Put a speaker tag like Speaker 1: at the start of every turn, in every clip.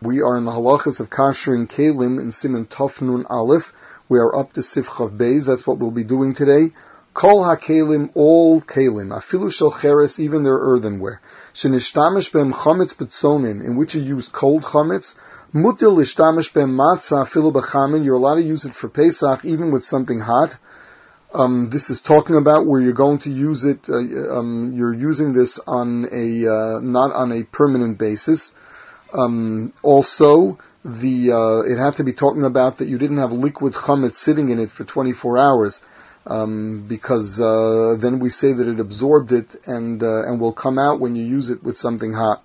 Speaker 1: We are in the halachas of kashering kalim in Siman Tofnun Aleph. We are up to Sifchav Beis. That's what we'll be doing today. Kol hakelim, all kalim, afilu shel cheres, even their earthenware. Shenishtamish bem chametz betzonin, in which you use cold chametz. Mutir lishtamish bem matzah afilu bechamin. You're allowed to use it for Pesach, even with something hot. Um, this is talking about where you're going to use it. Uh, um, you're using this on a uh, not on a permanent basis. Um, also, the uh, it had to be talking about that you didn't have liquid chametz sitting in it for 24 hours, um, because uh, then we say that it absorbed it and uh, and will come out when you use it with something hot.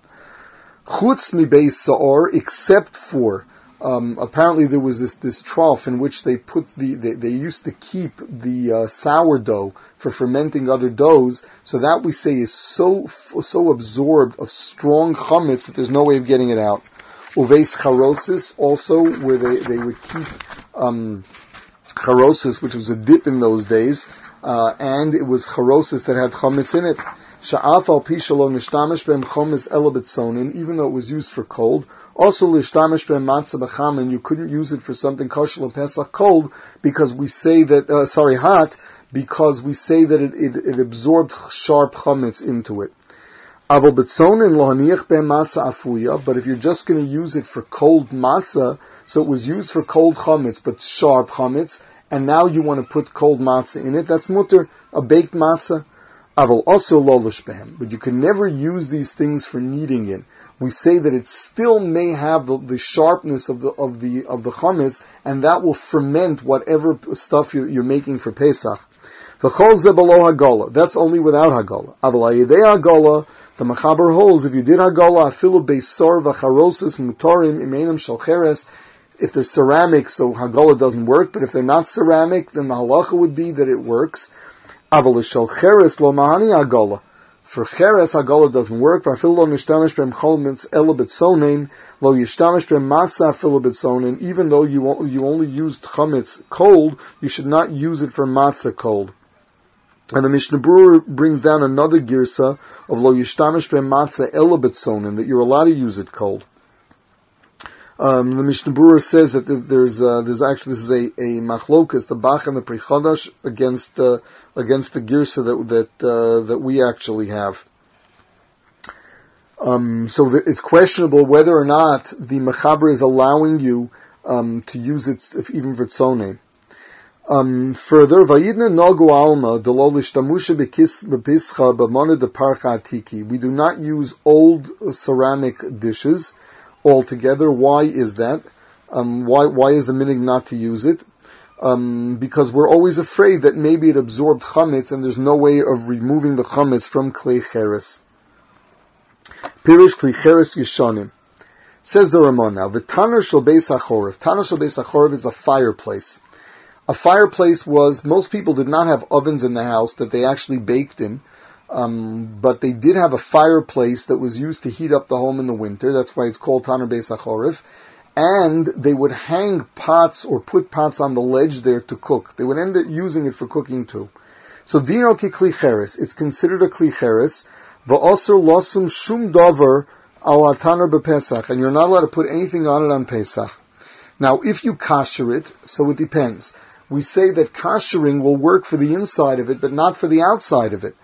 Speaker 1: Chutz mi saor, except for um, apparently there was this, this trough in which they put the, they, they used to keep the uh, sourdough for fermenting other doughs. So that we say is so, so absorbed of strong chametz that there's no way of getting it out. Uves charosis also where they, they would keep, um, charosis, which was a dip in those days, uh, and it was charosis that had chametz in it. Sha'af al pishalon nishtamish bem elabetzonin, even though it was used for cold. Also, lishtamish matzah b'chamin, you couldn't use it for something kosher pesach cold because we say that, uh, sorry, hot, because we say that it, it, it absorbed sharp chametz into it. But if you're just going to use it for cold matzah, so it was used for cold chametz, but sharp chametz, and now you want to put cold matzah in it, that's mutter, a baked matzah. Aval also but you can never use these things for kneading in we say that it still may have the, the, sharpness of the of the of the chametz, and that will ferment whatever stuff you're, you're making for Pesach. V'chol ze below hagola. That's only without hagola. Avalayidei hagola. The machaber holds if you did hagola afilu beisor v'charosis mutarim imenim shalcheres. If they're ceramic, so hagola doesn't work. But if they're not ceramic, then the halacha would be that it works. Aval shalcheres lo mahani hagola. For cheres hagola doesn't work. V'afil lo nishtamish b'em cholmitz elabit sonin lo yishtamish b'em matzah filabit. Even though you you only used chametz cold, you should not use it for matzah cold. And the Mishnah Berurah brings down another girsa of lo yishtamish b'em matzah elabit sonin that you're allowed to use it cold. Um, the Mishnah Berurah says that there's uh, there's actually this is a, a machlokas, the Bach and the Pri Chadash against uh, against the girsa that that uh, that we actually have. Um, so the, it's questionable whether or not the Mechaber is allowing you um, to use it if, even for tzone. Um, further, Vayidna Nagu Alma Bamana de. We do not use old ceramic dishes altogether. Why is that? Um, why why is the minig not to use it? Um, because we're always afraid that maybe it absorbed chametz and there's no way of removing the chametz from clay cheres. Pirush klei cheres yishanim. Says the Ramon now, the Tanner Shal Beis HaChorov. Tanner Shal Beis is a fireplace. A fireplace was, most people did not have ovens in the house that they actually baked in. Um, but they did have a fireplace that was used to heat up the home in the winter. That's why it's called Tanner Beis HaChorif. And they would hang pots or put pots on the ledge there to cook. They would end up using it for cooking too. So dino ki klicheres. It's considered a klicheres. Va'oser losum shum dover al ataner bepesach. And you're not allowed to put anything on it on Pesach. Now, if you kasher it, so it depends. We say that kashering will work for the inside of it, but not for the outside of it.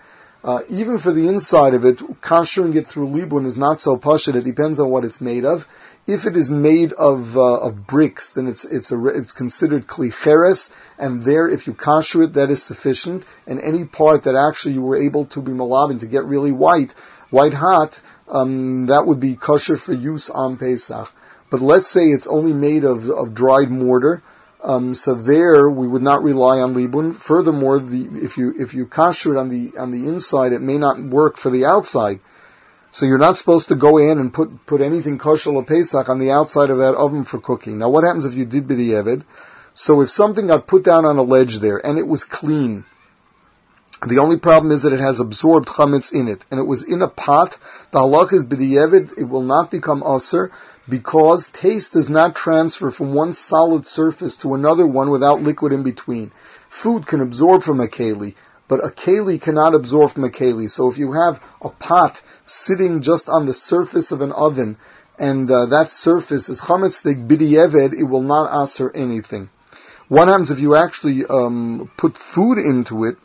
Speaker 1: Uh, even for the inside of it, kashering it through libun is not so pashut. It depends on what it's made of. If it is made of uh, of bricks, then it's it's a, it's considered klicheres, and there, if you kasher it, that is sufficient. And any part that actually you were able to be malabin to get really white, white hot, um, that would be kosher for use on Pesach. But let's say it's only made of, of dried mortar, um, so there we would not rely on libun. Furthermore, the, if you if you kasher it on the on the inside, it may not work for the outside. So you're not supposed to go in and put put anything kosher or pesach on the outside of that oven for cooking. Now, what happens if you did b'di'evid? So if something got put down on a ledge there and it was clean, the only problem is that it has absorbed chametz in it, and it was in a pot. The halach is b'di'evid; it will not become aser because taste does not transfer from one solid surface to another one without liquid in between. Food can absorb from a keli, but a keli cannot absorb from a keli. So if you have a pot sitting just on the surface of an oven and uh, that surface is chametz bidiyeved, it will not answer anything. What happens if you actually um, put food into it?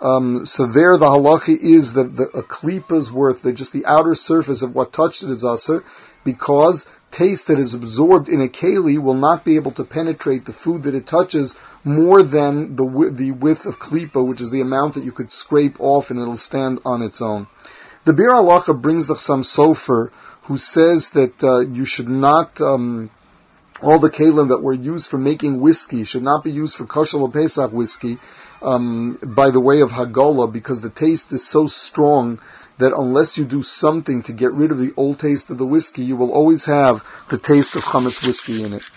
Speaker 1: Um, so there the halachi is that the, a klipa's worth, the, just the outer surface of what touched it is aser, because taste that is absorbed in a keli will not be able to penetrate the food that it touches more than the, the width of klipa, which is the amount that you could scrape off and it'll stand on its own. The Biur Halacha brings the Chassam Sofer, who says that uh, you should not um, all the kalim that were used for making whiskey should not be used for kosher pesach whiskey um, by the way of hagola because the taste is so strong that unless you do something to get rid of the old taste of the whiskey, you will always have the taste of chametz whiskey in it.